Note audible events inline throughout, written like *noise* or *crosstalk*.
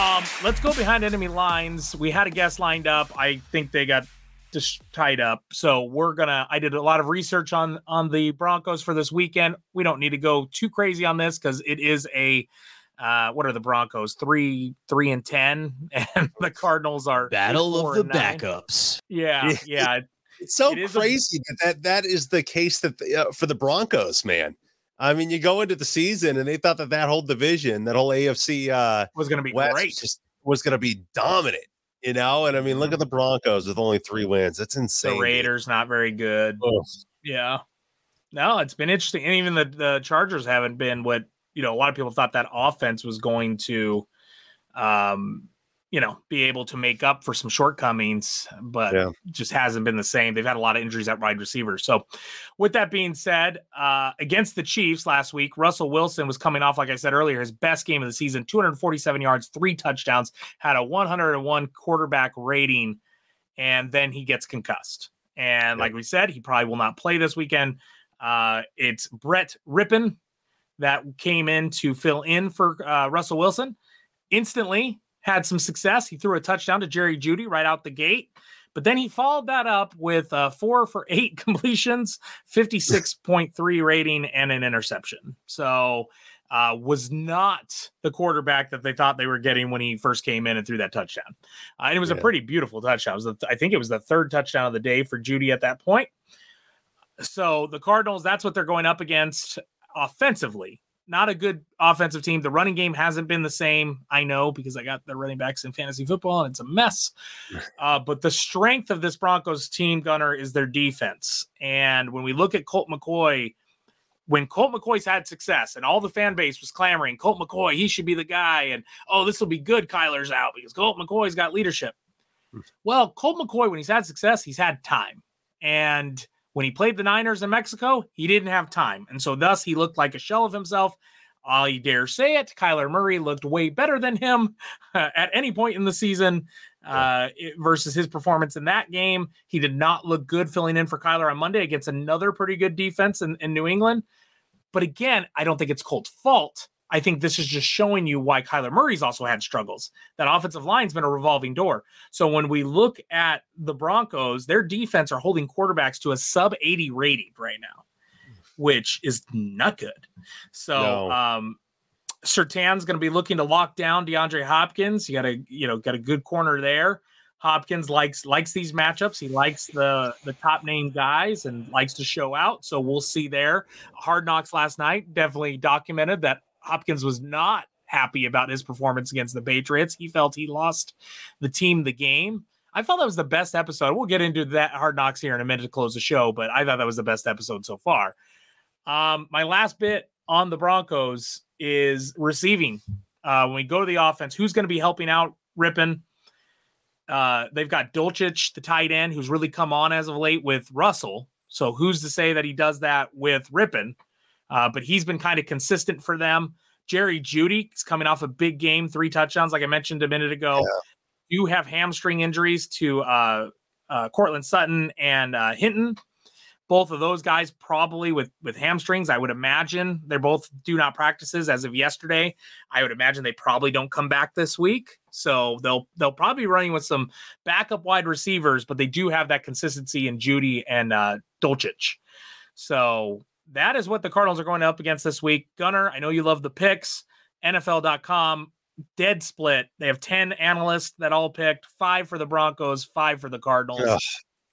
Um, let's go behind enemy lines. We had a guest lined up. I think they got just tied up. So we're gonna. I did a lot of research on on the Broncos for this weekend. We don't need to go too crazy on this because it is a. Uh, what are the Broncos? Three, three and ten, *laughs* and the Cardinals are battle of the backups. Yeah, *laughs* yeah. It's so It is crazy that, that that is the case that the, uh, for the Broncos, man. I mean, you go into the season and they thought that that whole division, that whole AFC uh, was going to be West great. just was going to be dominant, you know. And I mean, look at the Broncos with only three wins. That's insane. the. Raiders not very good. Yeah. No, it's been interesting. And even the, the Chargers haven't been what, you know, a lot of people thought that offense was going to um, you know, be able to make up for some shortcomings, but Yeah. just hasn't been the same. They've had a lot of injuries at wide receiver. So, with that being said, uh, against the Chiefs last week, Russell Wilson was coming off, like I said earlier, his best game of the season 247 yards, three touchdowns, had a 101 quarterback rating, and then he gets concussed. And like we said, he probably will not play this weekend. Uh, it's Brett Rypien that came in to fill in for uh, Russell Wilson. Instantly had some success. He threw a touchdown to Jerry Jeudy right out the gate. But then he followed that up with uh, four for eight *laughs* completions, 56.3 *laughs* rating, and an interception. So, uh, was not the quarterback that they thought they were getting when he first came in and threw that touchdown. Uh, and it was a pretty beautiful touchdown. It was the, I think it was the third touchdown of the day for Judy at that point. So the Cardinals, that's what they're going up against offensively. Not a good offensive team. The running game hasn't been the same. I know because I got the running backs in fantasy football and it's a mess. *laughs* Uh, but the strength of this Broncos team, Gunner, is their defense. And when we look at Colt McCoy, when Colt McCoy's had success and all the fan base was clamoring, Colt McCoy, he should be the guy. And oh, this will be good. Kyler's out because Colt McCoy's got leadership. Well, Colt McCoy, when he's had success, he's had time. And when he played the Niners in Mexico, he didn't have time. And so thus he looked like a shell of himself. I dare say it. Kyler Murray looked way better than him *laughs* at any point in the season uh, it- versus his performance in that game. He did not look good filling in for Kyler on Monday against another pretty good defense in, in New England. But again, I don't think it's Colt's fault. I think this is just showing you why Kyler Murray's also had struggles. That offensive line's been a revolving door. So when we look at the Broncos, their defense are holding quarterbacks to a sub 80 rating right now, which is not good. So No. um Surtain's going to be looking to lock down DeAndre Hopkins. You got a you know got a good corner there. Hopkins likes likes these matchups. He likes the the top name guys and likes to show out. So we'll see there. Hard Knocks last night definitely documented that Hopkins was not happy about his performance against the Patriots. He felt he lost the team the game. I felt that was the best episode. We'll get into that Hard Knocks here in a minute to close the show, but I thought that was the best episode so far. Um, my last bit on the Broncos is receiving. Uh, when we go to the offense, who's going to be helping out Rypien? Uh, they've got Dulcich, the tight end, who's really come on as of late with Russell. So who's to say that he does that with Rypien? Uh, but he's been kind of consistent for them. Jerry Jeudy is coming off a big game, three touchdowns, like I mentioned a minute ago. You have hamstring injuries to uh, uh, Courtland Sutton and uh, Hinton. Both of those guys probably with with hamstrings. I would imagine they're both do not practices as of yesterday. I would imagine they probably don't come back this week. So they'll they'll probably be running with some backup wide receivers, but they do have that consistency in Judy and uh, Dulcich. So that is what the Cardinals are going up against this week. Gunner, I know you love the picks. NFL.com dead split. They have 10 analysts that all picked five for the Broncos, five for the Cardinals. Ugh,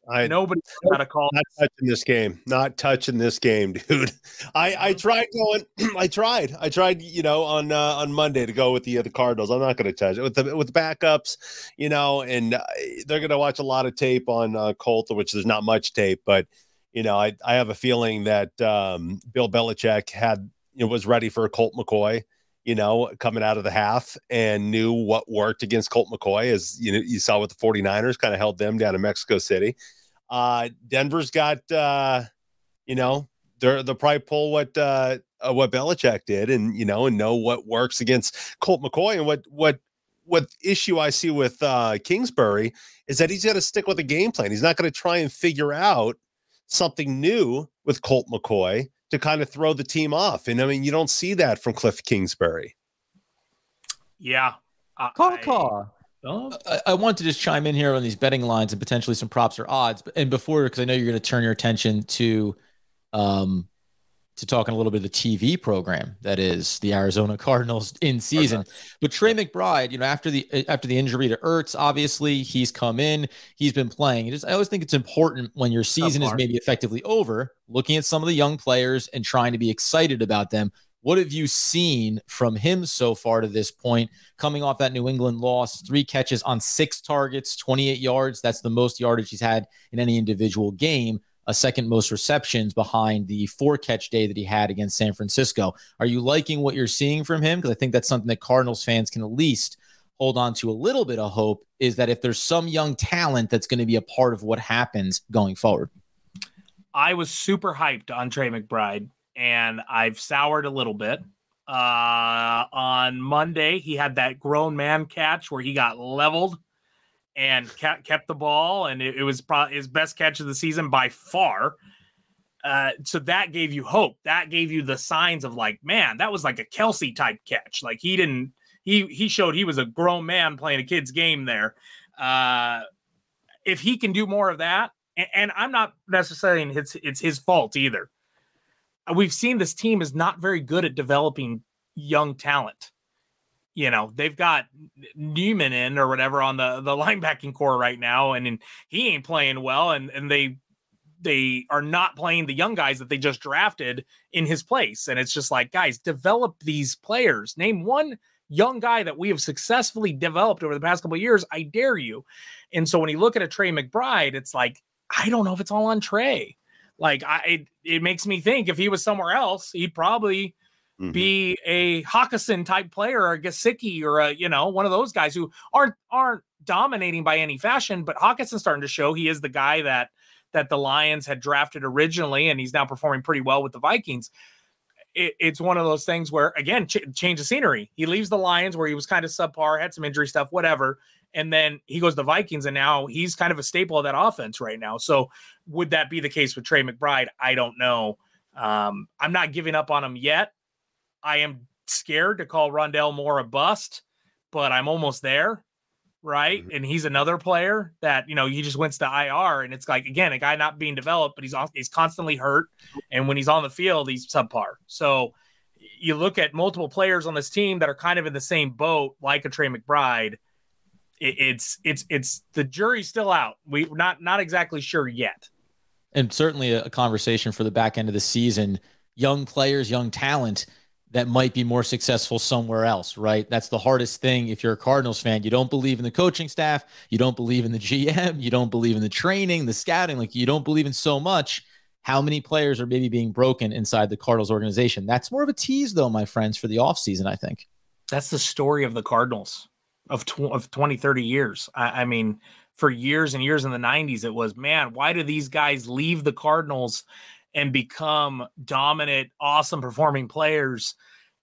I Nobody got a call. not touching this game. Not touching this game, *laughs* dude. I I tried going. *clears throat* I tried. I tried. You know, on uh, on Monday to go with the uh, the Cardinals. I'm not going to touch it with the with backups. You know, and uh, they're going to watch a lot of tape on uh, Colt, which there's not much tape, but you know, I I have a feeling that um, Bill Belichick had you know, was ready for Colt McCoy, you know, coming out of the half and knew what worked against Colt McCoy as you know you saw with the 49ers kind of held them down in Mexico City. Uh Denver's got uh you know, they're they'll probably pull what uh, uh what Belichick did and you know and know what works against Colt McCoy and what what what issue I see with uh Kingsbury is that he's got to stick with a game plan. He's not going to try and figure out something new with Colt McCoy to kind of throw the team off. And I mean, you don't see that from Cliff Kingsbury. Yeah. I, caw, caw. Oh. I, I, want to just chime in here on these betting lines and potentially some props or odds. And before, because I know you're going to turn your attention to um, to talking a little bit of the TV program that is the Arizona *laughs* Cardinals in season. But Trey McBride, you know, after the uh, after the injury to Ertz, obviously he's come in, he's been playing. Just, I always think it's important when your season is maybe effectively over, looking at some of the young players and trying to be excited about them. What have you seen from him so far to this point? Coming off that New England loss, three catches on six targets, 28 yards. That's the most yardage he's had in any individual game a second most receptions behind the four catch day that he had against San Francisco. Are you liking what you're seeing from him? Because I think that's something that Cardinals fans can at least hold on to a little bit of hope is that if there's some young talent that's going to be a part of what happens going forward. I was super hyped on Trey McBride and I've soured a little bit. Uh, on Monday, he had that grown man catch where he got leveled and kept the ball, and it, it was probably his best catch of the season by far. Uh, so that gave you hope. That gave you the signs of like, man, that was like a Kelce type catch. Like he didn't, he he showed he was a grown man playing a kid's game there. Uh, if he can do more of that, and, and I'm not necessarily it's it's his fault either. We've seen this team is not very good at developing young talent you know they've got Niemann in or whatever on the the *laughs* linebacking corps right now, and, and he ain't playing well, and and they they are not playing the young guys that they just drafted in his place, and it's just like guys, develop these players. Name one young guy that we have successfully developed over the past couple years. I dare you. And so when you look at a Trey McBride, it's like I don't know if it's all on Trey. Like I, it, it makes me think if he was somewhere else, he'd probably mm-hmm. be a Hockenson type player or a Gesicki or a you know one of those guys who aren't aren't dominating by any fashion, but Hockenson's starting to show he is the guy that that the Lions had drafted originally, and he's now performing pretty well with the Vikings. It, it's one of those things where again ch- change of scenery. He leaves the Lions where he was kind of subpar, had some injury stuff, whatever, and then he goes to the Vikings, and now he's kind of a staple of that offense right now. So would that be the case with Trey McBride? I don't know. Um, I'm not giving up on him yet. I am scared to call Rondale Moore a bust, but I'm almost there. Right. Mm-hmm. And he's another player that, you know, he just went to IR. And it's like, again, a guy not being developed, but he's he's constantly hurt. And when he's on the field, he's subpar. So you look at multiple players on this team that are kind of in the same boat, like a Trey McBride. it's it's it's the jury's still out. We're not not exactly sure yet. And certainly a conversation for the back end of the season. Young players, young talent that might be more successful somewhere else, right? That's the hardest thing if you're a Cardinals fan. You don't believe in the coaching staff, you don't believe in the GM, you don't believe in the training, the scouting, like you don't believe in so much. How many players are maybe being broken inside the Cardinals organization? That's more of a tease, though, my friends, for the offseason, I think. That's the story of the Cardinals of, tw- of 20, 30 years. I, I mean, for years and years in the 90s, it was, man, why do these guys leave the Cardinals and become dominant, awesome performing players.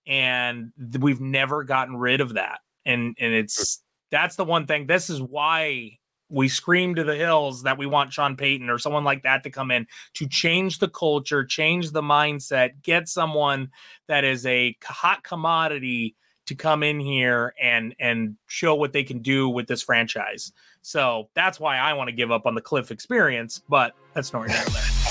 And we've never gotten rid of that. And and it's that's the one thing. This is why we scream to the hills that we want Sean Payton or someone like that to come in to change the culture, change the mindset, get someone that is a hot commodity to come in here and and show what they can do with this franchise. So that's why I want to give up on the Cliff experience, but that's not here there.